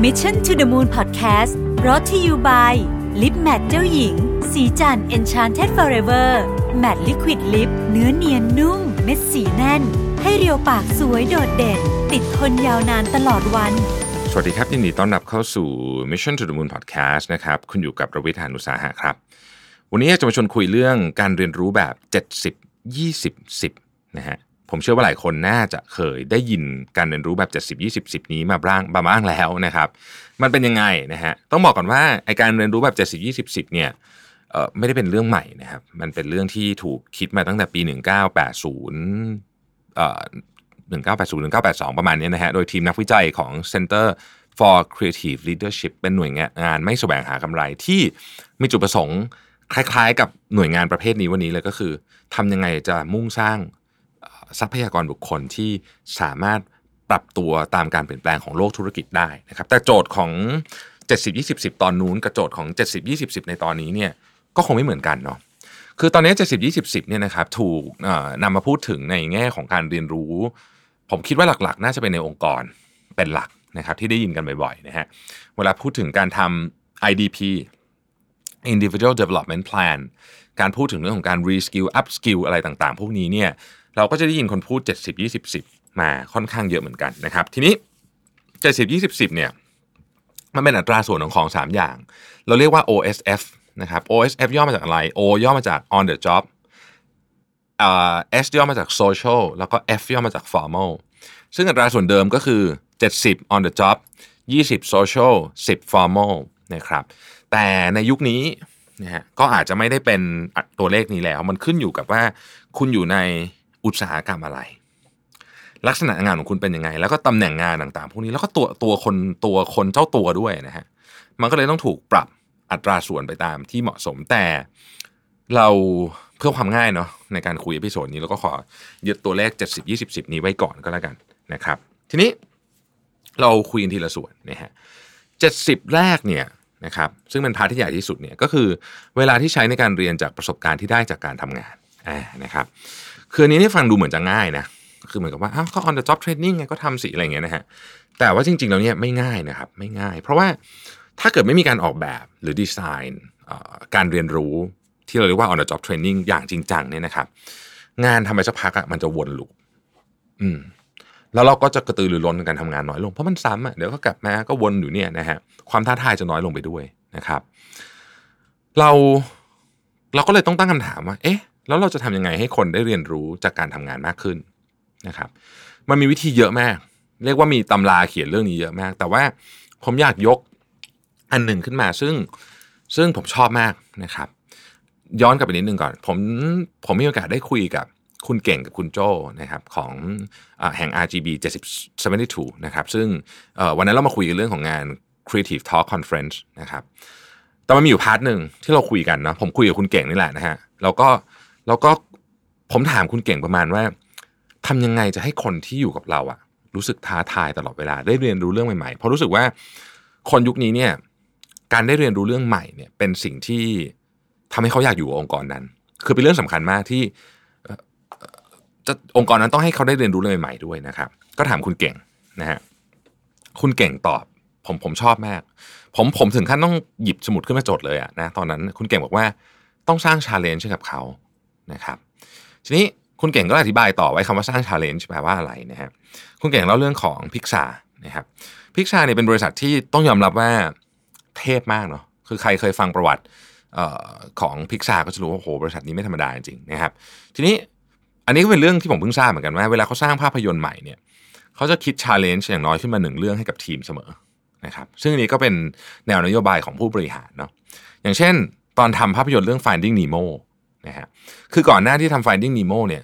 Mission to the Moon Podcast รอ t ธออยู่ by ลิปแมทเจ้าหญิง สีจัน Enchanted Forever Matte Liquid Lip เนื้อเนียนนุ่ม เม็ดสีแน่น ให้เรียวปากสวยโดดเด่น ติดทนยาวนานตลอดวัน สวัสดีครับยินดีต้อนรับเข้าสู่ Mission to the Moon Podcast นะครับ คุณอยู่กับระวิทยานุสาหะครับ วันนี้จะมาชวนคุยเรื่องการเรียนรู้แบบ 70 20 10นะฮะ ผมเชื่อว่าหลายคนน่าจะเคยได้ยินการเรียนรู้แบบ 70 20 10 นี้มาบ้างบ้างแล้วนะครับ มันเป็นยังไงนะฮะต้องบอกก่อนว่าไอการเรียนรู้แบบ 70 20 10 เนี่ยเอ่อไม่ได้เป็นเรื่องใหม่นะครับ มันเป็นเรื่องที่ถูกคิดมาตั้งแต่ปี 1980เอ่อ1980 1982 ประมาณนี้นะฮะ โดยทีมนักวิจัยของ Center for Creative Leadership เป็นหน่วยงานไม่แสวงหากำไรที่มีจุดประสงค์คล้ายๆ กับหน่วยงานประเภทนี้วันนี้เลยก็คือทำยังไงจะมุ่งสร้าง ทรัพยากรบุคคลที่สามารถปรับตัวตามการเปลี่ยนแปลงของโลกธุรกิจได้นะครับ แต่โจทย์ของ 70 20 10 ตอนนู้นกับโจทย์ของ 70 20 10 ในตอนนี้เนี่ยก็คงไม่เหมือนกันเนาะคือตอนนี้ 70 20 10เนี่ยนะครับถูกนำมาพูดถึงในแง่ของการเรียนรู้ ผมคิดว่าหลักๆ น่าจะเป็นในองค์กรเป็นหลักนะครับที่ได้ยินกันบ่อยๆนะฮะเวลาพูดถึงการทำ IDP Individual Development Plan การพูดถึงเรื่องของการ Reskill Upskill อะไรต่างๆ พวกนี้เนี่ย เราก็จะได้ยินคนพูด 70 20 10 มาค่อนข้างเยอะเหมือนกันนะครับ ทีนี้ 70 20 10 เนี่ย มันเป็นอัตราส่วนของของ 3 อย่าง เราเรียกว่า OSF นะครับ OSF ย่อมาจากอะไร O ย่อมาจาก on the job อ่า S ย่อมาจาก social แล้วก็ F ย่อมาจาก formal ซึ่งอัตราส่วนเดิมก็คือ 70 on the job 20 social 10 formal นะครับแต่ในยุคนี้นะฮะก็อาจจะไม่ได้เป็นตัวเลขนี้แล้ว มันขึ้นอยู่กับว่าคุณอยู่ใน อุตสาหกรรมอะไร ลักษณะงานของคุณเป็นยังไง แล้วก็ตำแหน่งงานต่างๆ พวกนี้แล้วก็ตัวตัวคนตัวคนเจ้าตัวด้วยนะฮะมันก็เลยต้องถูกปรับอัตราส่วนไปตามที่เหมาะสมแต่เราเพื่อความง่ายเนาะในการคุยอพิโซดนี้เราก็ขอยึดตัวเลข 70 20 10 นี้ไว้ก่อนก็แล้วกันนะครับ ทีนี้เราคุยกันทีละส่วนนะฮะ70แรกเนี่ยนะครับซึ่งเป็น part ที่ใหญ่ที่สุดเนี่ยก็คือเวลาที่ใช้ในการเรียนจากประสบการณ์ที่ได้จากการทำงานนะครับ คืออันนี้นี่ฟังดูเหมือนจะง่ายนะ คือเหมือนกับว่าอ้าวก็ on the job training ไงก็ทำสิอะไรเงี้ยนะฮะ แต่ว่าจริงๆแล้วเนี่ยไม่ง่ายนะครับ ไม่ง่าย เพราะว่าถ้าเกิดไม่มีการออกแบบหรือดีไซน์การเรียนรู้ที่เราเรียกว่า on the job training อย่างจริงจังเนี่ยนะครับ งานทำไปสักพักอะมันจะวนลูปอืมแล้วเราก็จะกระตือรือร้นในการทำงานน้อยลงเพราะมันซ้ำอะเดี๋ยวก็กลับมาก็วนอยู่เนี่ยนะฮะความท้าทายจะน้อยลงไปด้วยนะครับ เราเราก็เลยต้องตั้งคำถามว่า เอ๊ะ แล้วเราจะทำยังไงให้คนได้เรียนรู้จากการทำงานมากขึ้นนะครับ มันมีวิธีเยอะมาก เรียกว่ามีตำราเขียนเรื่องนี้เยอะมาก แต่ว่าผมอยากยกอันหนึ่งขึ้นมาซึ่งซึ่งผมชอบมากนะครับ ย้อนกลับไปนิดนึงก่อน ผมผมมีโอกาสได้คุยกับคุณเก่งกับคุณโจ้นะครับของอแห่ง RGB 7072นะครับซึ่งวันนั้นเรามาคุยกันเรื่องของงาน Creative Talk Conference นะครับแต่มันมีอยู่ part หนึ่งที่เราคุยกันนะผมคุยกับคุณเก่งนี่แหละนะฮะแล้วก็ แล้วก็ผมถามคุณเก่งประมาณว่าทำยังไงจะให้คนที่อยู่กับเราอะรู้สึกท้าทายตลอดเวลาได้เรียนรู้เรื่องใหม่ๆเพราะรู้สึกว่าคนยุคนี้เนี่ยการได้เรียนรู้เรื่องใหม่เนี่ยเป็นสิ่งที่ทำให้เขาอยากอยู่กับองค์กรนั้น คือเป็นเรื่องสำคัญมากที่เอ่อเอ่อจะองค์กรนั้นต้องให้เขาได้เรียนรู้เรื่องใหม่ๆด้วยนะครับ ก็ถามคุณเก่งนะฮะคุณเก่งตอบ ผมผมชอบมาก ผมผมถึงขั้นต้องหยิบสมุดขึ้นมาจดเลยอะนะตอนนั้นคุณเก่งบอกว่าต้องสร้าง challenge ให้กับเขา นะครับ ทีนี้คุณเก่งก็อธิบายต่อไว้คำว่าสร้าง challenge แปลว่าอะไรนะฮะคุณเก่งเล่าเรื่องของพิกซานะครับพิกซาเนี่ยเป็นบริษัทที่ต้องยอมรับว่าเทพมากเนาะคือใครเคยฟังประวัติออของพิกซาก็จะรู้ว่าโอ้โหบริษัทนี้ไม่ธรรมดาจริงนะครับ ทีนี้อันนี้ก็เป็นเรื่องที่ผมเพิ่งทราบเหมือนกันว่าเวลาเขาสร้างภาพยนตร์ใหม่เนี่ยเขาจะคิด challenge อย่างน้อยขึ้นมาหนึ่งเรื่องให้กับทีมเสมอนะครับ ซึ่งอันนี้ก็เป็นแนวนโยบายของผู้บริหารเนาะอย่างเช่น ตอนทำภาพยนตร์เรื่อง Finding Nemo นะฮะคือก่อนหน้าที่ทำ Finding Nemo เนี่ย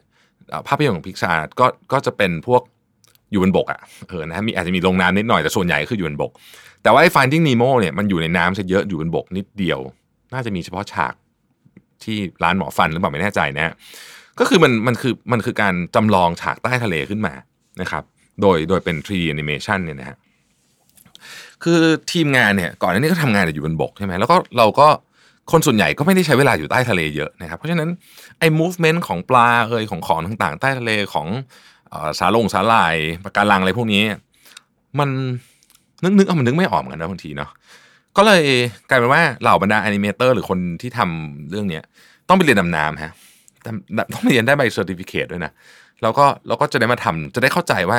ภาพยนตร์ของพิกซาก็ก็จะเป็นพวกอยู่บนบกอะ่ะเออนะฮะมีอาจจะมีลงน้ำนิดหน่อยแต่ส่วนใหญ่ก็คืออยู่บนบก แต่ว่าไอ้ Finding Nemo เนี่ยมันอยู่ในน้ำซะเยอะอยู่บนบกนิดเดียว น่าจะมีเฉพาะฉากที่ร้านหมอฟันหรือเปล่าไม่แน่ใจนะฮะก็คือมันมันคือมันคือการจำลองฉากใต้ทะเลขึ้นมานะครับ โดยโดยเป็น 3D animation เนี่ยนะฮะคือทีมงานเนี่ยก่อนหน้านี้ก็ทำงานอยู่บนบกใช่ไหมแล้วก็เราก็ คนส่วนใหญ่ก็ไม่ได้ใช้เวลาอยู่ใต้ทะเลเยอะนะครับ เพราะฉะนั้นไอ้ movement ของปลาเอยของของต่างๆ ใต้ทะเลของสาหร่งสาหร่ายปะการังอะไรพวกนี้ มันนึกนึกเอามันนึกไม่ออกเหมือนกันนะบางทีเนาะก็เลยกลายเป็นว่าเหล่าบรรดา animator หรือคนที่ทำเรื่องเนี้ยต้องไปเรียนดำน้ำฮะต้องไปเรียนได้ใบ certificate ด้วยนะแล้วก็เราก็จะได้มาทำจะได้เข้าใจว่า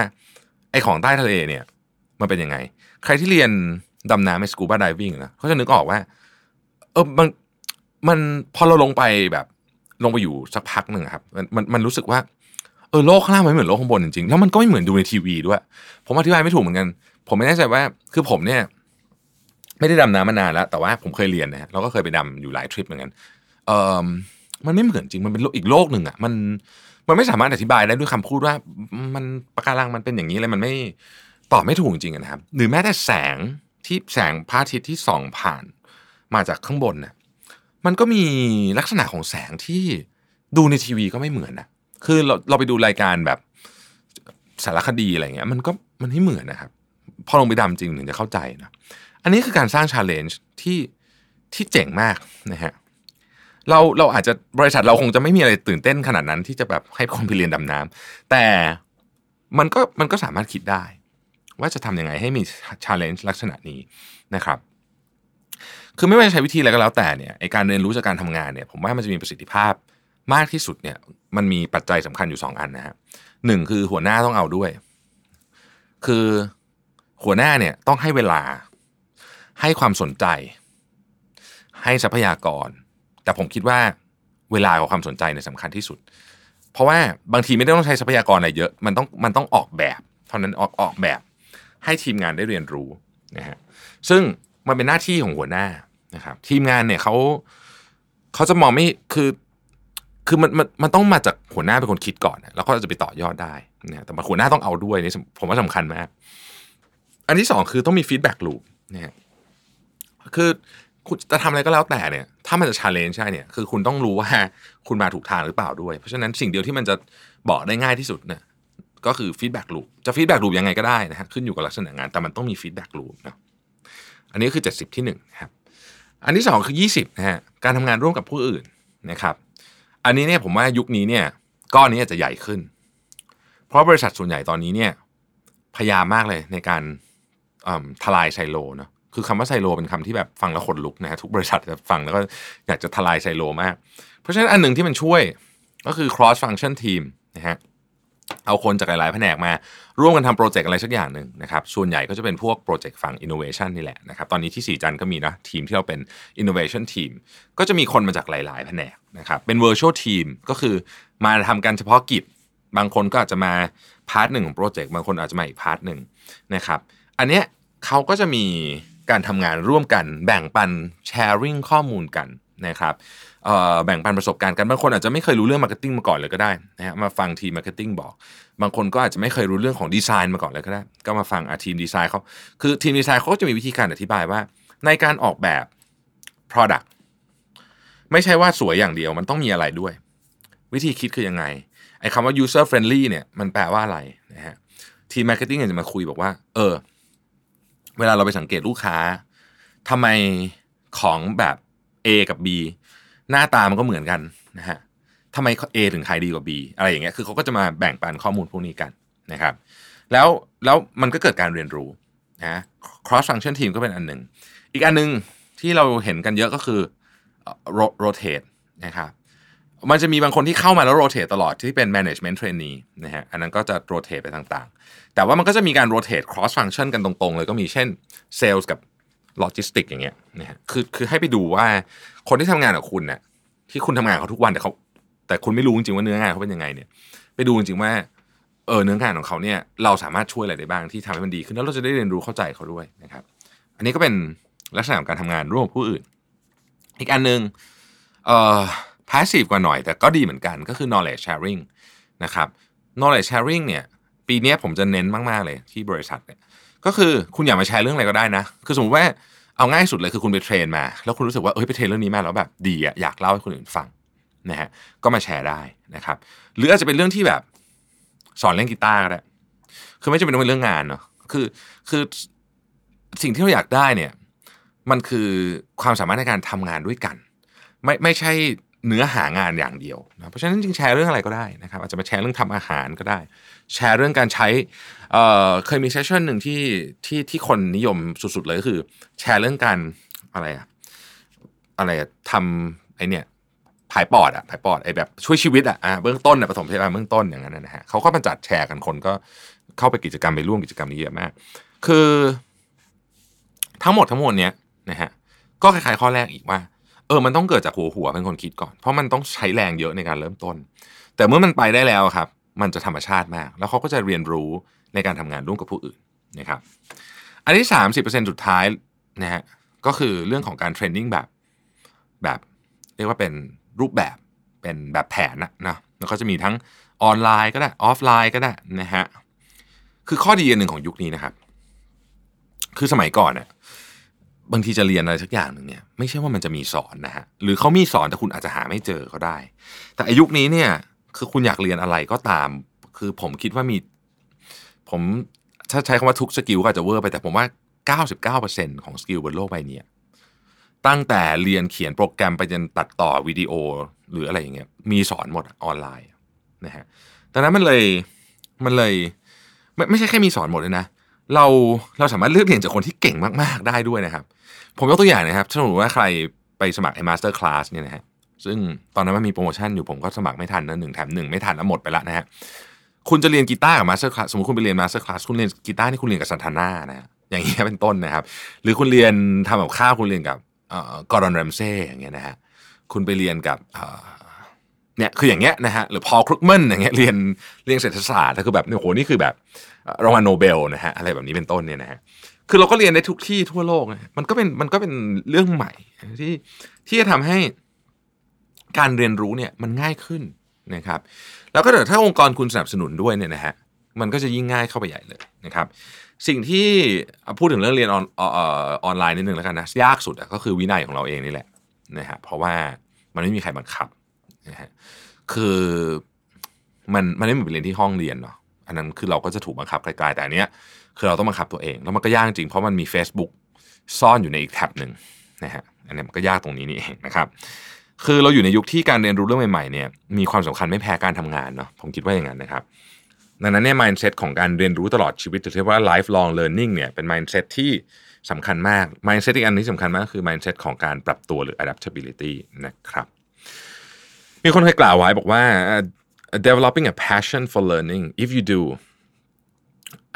ไอของใต้ทะเลเนี่ยมันเป็นยังไง ใครที่เรียนดำน้ำในสกูบาไดวิ่งนะเขาจะนึกออกว่า ออมันมันพอเราลงไปแบบ ลงไปอยู่สักพักหนึ่งครับ มันมันมันรู้สึกว่าเออโลกข้างล่างมันเหมือนโลกข้างบนจริงๆแล้วมันก็ไม่เหมือนดูในทีวีด้วย ผมอธิบายไม่ถูกเหมือนกัน ผมไม่แน่ใจว่า คือผมเนี่ย ไม่ได้ดำน้ำมานานแล้ว แต่ว่าผมเคยเรียนนะเราก็เคยไปดำอยู่หลายทริปเหมือนกันเออมันไม่เหมือนจริงมันเป็นอีกโลกหนึ่งอะมันมันไม่สามารถอธิบายได้ด้วยคำพูดว่า มันปะการังมันเป็นอย่างนี้เลยมันไม่ตอบไม่ถูกจริงนะครับ หรือแม้แต่แสงที่แสงพระอาทิตย์ที่ส่องผ่าน มาจากข้างบนเนี่ยมันก็มีลักษณะของแสงที่ดูในทีวีก็ไม่เหมือนนะคือเราเราไปดูรายการแบบสารคดีอะไรเงี้ย มันก็มันไม่เหมือนนะครับ พอลงไปดำจริงถึงจะเข้าใจนะอันนี้คือการสร้างชาเลนจ์ที่ที่เจ๋งมากนะฮะเราเราอาจจะบริษัทเราคงจะไม่มีอะไรตื่นเต้นขนาดนั้น ที่จะแบบให้คนไปเรียนดำน้ำแต่มันก็มันก็สามารถคิดได้ ว่าจะทำยังไงให้มีชาเลนจ์ลักษณะนี้นะครับ คือไม่ว่าจะใช้วิธีอะไรก็แล้วแต่เนี่ยไอการเรียนรู้จากการทำงานเนี่ยผมว่ามันจะมีประสิทธิภาพมากที่สุดเนี่ยมันมีปัจจัยสำคัญอยู่สองอันนะฮะหนึ่งคือหัวหน้าต้องเอาด้วย คือหัวหน้าเนี่ยต้องให้เวลาให้ความสนใจ ให้ทรัพยากร แต่ผมคิดว่าเวลากับความสนใจเนี่ยสำคัญที่สุด เพราะว่าบางทีไม่ได้ต้องใช้ทรัพยากรอะไรเยอะมันต้องมันต้องออกแบบเท่านั้นออกออกแบบให้ทีมงานได้เรียนรู้นะฮะซึ่งมันเป็นหน้าที่ของหัวหน้า นะครับ ทีมงานเนี่ยเขาเขาจะมองไม่คือคือมันมันมันต้องมาจากหัวหน้าเป็นคนคิดก่อนแล้วก็จะไปต่อยอดได้นะแต่หัวหน้าต้องเอาด้วยนี่ผมว่าสำคัญมากอันที่สองคือต้องมี feedback loop นะฮะคือคุณจะทำอะไรก็แล้วแต่เนี่ย ถ้ามันจะ challenge ใช่เนี่ย คือคุณต้องรู้ว่าคุณมาถูกทางหรือเปล่าด้วย เพราะฉะนั้นสิ่งเดียวที่มันจะบอกได้ง่ายที่สุดเนี่ยก็คือ feedback loop จะ feedback loop ยังไงก็ได้นะฮะขึ้นอยู่กับลักษณะงานแต่มันต้องมี feedback loop นะอันนี้คือเจ็ดสิบที่หนึ่งครับ อันที่สองคือยี่สิบนะฮะการทำงานร่วมกับผู้อื่นนะครับ อันนี้เนี่ยผมว่ายุคนี้เนี่ยก้อนนี้จะใหญ่ขึ้น เพราะบริษัทส่วนใหญ่ตอนนี้เนี่ยพยายามมากเลยในการทลายไซโลเนาะคือคำว่าไซโลเป็นคำที่แบบฟังแล้วขนลุกนะฮะทุกบริษัทจะฟังแล้วก็อยากจะทลายไซโลมาก เพราะฉะนั้นอันหนึ่งที่มันช่วยก็คือ cross function team นะฮะ เอาคนจากหลายๆแผนกมา ร่วมกันทำโปรเจกต์อะไรสักอย่างหนึ่งนะครับส่วนใหญ่ก็จะเป็นพวกโปรเจกต์ฝั่ง innovation นี่แหละนะครับตอนนี้ที่ศรีจันทร์ก็มีนะทีมที่เราเป็น innovation team ก็จะมีคนมาจากหลาย ๆ แผนกนะครับเป็น virtual team ก็คือมาทำกันเฉพาะกิจ บางคนก็อาจจะมา part หนึ่งของโปรเจกต์บางคนอาจจะมาอีก part หนึ่งนะครับอันเนี้ยเขาก็จะมีการทำงานร่วมกันแบ่งปัน sharing ข้อมูลกัน นะครับแบ่งปันประสบการณ์กันบางคนอาจจะไม่เคยรู้เรื่อง marketing มาก่อนเลยก็ได้นะฮะมาฟังทีม marketing บอก บางคนก็อาจจะไม่เคยรู้เรื่องของดีไซน์มาก่อนเลยก็ได้ ก็มาฟังอาทีมดีไซน์เขาคือทีมดีไซน์เขาก็จะมีวิธีการอธิบายว่า ในการออกแบบ Product ไม่ใช่ว่าสวยอย่างเดียวมันต้องมีอะไรด้วย วิธีคิดคือยังไงไอ้คำว่า user friendly เนี่ยมันแปลว่าอะไรนะฮะทีม marketing จะมาคุยบอกว่า เออ เวลาเราไปสังเกตลูกค้าทำไมของแบบ A กับ B หน้าตามันก็เหมือนกันนะฮะทำไม A ถึงขายดีกว่า B อะไรอย่างเงี้ยคือเขาก็จะมาแบ่งปันข้อมูลพวกนี้กันนะครับ แล้วแล้วมันก็เกิดการเรียนรู้นะ cross function team ก็เป็นอันหนึ่ง อีกอันหนึ่งที่เราเห็นกันเยอะก็คือ rotate นะครับมันจะมีบางคนที่เข้ามาแล้ว rotate ตลอดที่เป็น management trainee นะฮะอันนั้นก็จะ rotate ไปต่างๆ แต่ว่ามันก็จะมีการ rotate cross function กันตรงๆ เลยก็มีเช่น sales กับ logistic อย่างเงี้ยนะฮะคือคือให้ไปดูว่าคนที่ทำงานกับคุณเนี่ยที่คุณทำงานเขาทุกวันแต่เขาแต่คุณไม่รู้จริงๆว่าเนื้องานเขาเป็นยังไงเนี่ย ไปดูจริงๆว่าเออเนื้องานของเขาเนี่ยเราสามารถช่วยอะไรได้บ้างที่ทำให้มันดีขึ้นแล้วเราจะได้เรียนรู้เข้าใจเขาด้วยนะครับ อันนี้ก็เป็นลักษณะของการทำงานร่วมกับผู้อื่น อีกอันหนึ่งเอ่อ passive กว่าหน่อยแต่ก็ดีเหมือนกันก็คือ knowledge sharing นะครับ knowledge sharing เนี่ยปีนี้ผมจะเน้นมาก ๆ เลยที่บริษัทเนี่ย ก็คือคุณอยากมาแชร์เรื่องอะไรก็ได้นะ คือสมมติว่าเอาง่ายสุดเลยคือคุณไปเทรนมา แล้วคุณรู้สึกว่าเอ้ยไปเทรนเรื่องนี้มาแล้วแบบดีอะอยากเล่าให้คนอื่นฟังนะฮะก็มาแชร์ได้นะครับ หรืออาจจะเป็นเรื่องที่แบบสอนเล่นกีตาร์ก็ได้คือไม่จำเป็นต้องเป็นเรื่องงานเนาะคือคือสิ่งที่เราอยากได้เนี่ย มันคือความสามารถในการทำงานด้วยกัน ไม่ไม่ใช่ เนื้อหางานอย่างเดียวนะเพราะฉะนั้นจริงแชร์เรื่องอะไรก็ได้นะครับอาจจะมาแชร์เรื่องทำอาหารก็ได้ แชร์เรื่องการใช้เเคยมีเซสชันหนึ่งที่ที่ที่คนนิยมสุดๆเลยก็คือ แชร์เรื่องการอะไรอะอะไรอะทำไอเนี่ยผายปอดอะผายปอดไอแบบช่วยชีวิตอะอะเบื้องต้นอะปฐมพยาบาลเบื้องต้นอย่างนั้นนะฮะเขาก็มาจัดแชร์กันคนก็เข้าไปกิจกรรมไปร่วมกิจกรรมนี้เยอะมาก คือทั้งหมดทั้งมวลเนี้ยนะฮะก็คล้ายๆข้อแรกอีกว่า เออมันต้องเกิดจากหัวหัวเป็นคนคิดก่อน เพราะมันต้องใช้แรงเยอะในการเริ่มต้น แต่เมื่อมันไปได้แล้วครับ มันจะธรรมชาติมาก แล้วเขาก็จะเรียนรู้ในการทำงานร่วมกับผู้อื่นนะครับ อันที่สามสิบเปอร์เซ็นสุดท้ายนะฮะก็คือเรื่องของการเทรนนิ่งแบบแบบเรียกว่าเป็นรูปแบบเป็นแบบแผนนะนะแล้วก็จะมีทั้งออนไลน์ก็ได้ออฟไลน์ก็ได้นะฮะคือข้อดีอันหนึ่งของยุคนี้นะครับ คือสมัยก่อนเนี่ย บางทีจะเรียนอะไรสักอย่างหนึ่งเนี่ยไม่ใช่ว่ามันจะมีสอนนะฮะหรือเขามีสอนแต่คุณอาจจะหาไม่เจอก็ได้ แต่อายุนี้เนี่ยคือคุณอยากเรียนอะไรก็ตาม คือผมคิดว่ามี ผมถ้าใช้คำว่าทุก skill ก็อาจจะเวอร์ไปแต่ผมว่า 99%ของ skill บนโลกใบนี้ตั้งแต่เรียนเขียนโปรแกรมไปจนตัดต่อวิดีโอหรืออะไรอย่างเงี้ยมีสอนหมดออนไลน์นะฮะดังนั้นมันเลยมันเลยไม่ไม่ใช่แค่มีสอนหมดเลยนะ เราเราสามารถเลือกเรียนจากคนที่เก่งมาก ๆ ได้ด้วยนะครับ ผมยกตัวอย่างนะครับถ้าสมมติว่าใครไปสมัครไอ้ MasterClass เนี่ยนะฮะซึ่งตอนนั้นมันมีโปรโมชั่นอยู่ผมก็สมัครไม่ทันนะหนึ่งแถมหนึ่งไม่ทันแล้วหมดไปแล้วนะฮะคุณจะเรียนกีตาร์กับ MasterClass สมมติคุณไปเรียน MasterClass คุณเรียนกีตาร์นี่คุณเรียนกับ Santana นะอย่างเงี้ยเป็นต้นนะครับ หรือคุณเรียนทำกับข้าวคุณเรียนกับ Gordon Ramsay อย่างเงี้ยนะฮะคุณไปเรียนกับ เนี่ยคืออย่างเงี้ยนะฮะหรือ Paul Krugman อย่างเงี้ยเรียนเรียนเศรษฐศาสตร์แล้วคือแบบโอ้โหนี่คือแบบรางวัลโนเบลนะฮะอะไรแบบนี้เป็นต้นเนี่ยนะฮะคือเราก็เรียนได้ทุกที่ทั่วโลกมันก็เป็นมันก็เป็นเรื่องใหม่ที่ที่จะทำให้การเรียนรู้เนี่ยมันง่ายขึ้นนะครับ แล้วก็ถ้าองค์กรคุณสนับสนุนด้วยเนี่ยนะฮะมันก็จะยิ่งง่ายเข้าไปใหญ่เลยนะครับ สิ่งที่พูดถึงเรื่องเรียนออนออนไลน์นิดนึงแล้วกันนะยากสุดก็คือวินัยของเราเองนี่แหละนะฮะเพราะว่ามันไม่มีใครบังคับ นะฮะคือมันมันไม่เหมือนไปเรียนที่ห้องเรียนเนาะอันนั้นคือเราก็จะถูกบังคับไกลๆแต่อันเนี้ยคือเราต้องบังคับตัวเอง แล้วมันก็ยากจริงเพราะมันมี Facebook ซ่อนอยู่ในอีกแท็บหนึ่งนะฮะอันนี้มันก็ยากตรงนี้นี่เองนะครับ คือเราอยู่ในยุคที่การเรียนรู้เรื่องใหม่ๆเนี่ยมีความสำคัญไม่แพ้การทำงานเนาะผมคิดว่าอย่างนั้นนะครับดังนั้นเนี่ย mindset ของการเรียนรู้ตลอดชีวิตจะเรียกว่า lifelong learning เนี่ยเป็น mindset ที่สำคัญมาก mindset อีกอันที่สำคัญมากคือ mindset ของการปรับตัวหรือ adaptability นะครับ มีคนเคยกล่าวไว้บอกว่า developing a passion for learning if you do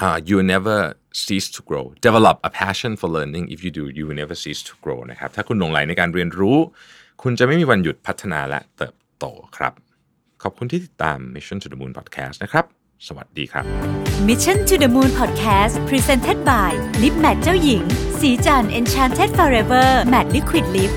uh, you never cease to grow develop a passion for learning if you do you never cease to grow นะครับถ้าคุณหลงไหลในการเรียนรู้ คุณจะไม่มีวันหยุดพัฒนาและเติบโตครับ ขอบคุณที่ติดตาม Mission to the Moon Podcast นะครับ สวัสดีครับ Mission to the Moon Podcast Presented by Lip Matte เจ้าหญิง สีจัน Enchanted Forever Matte Liquid Lip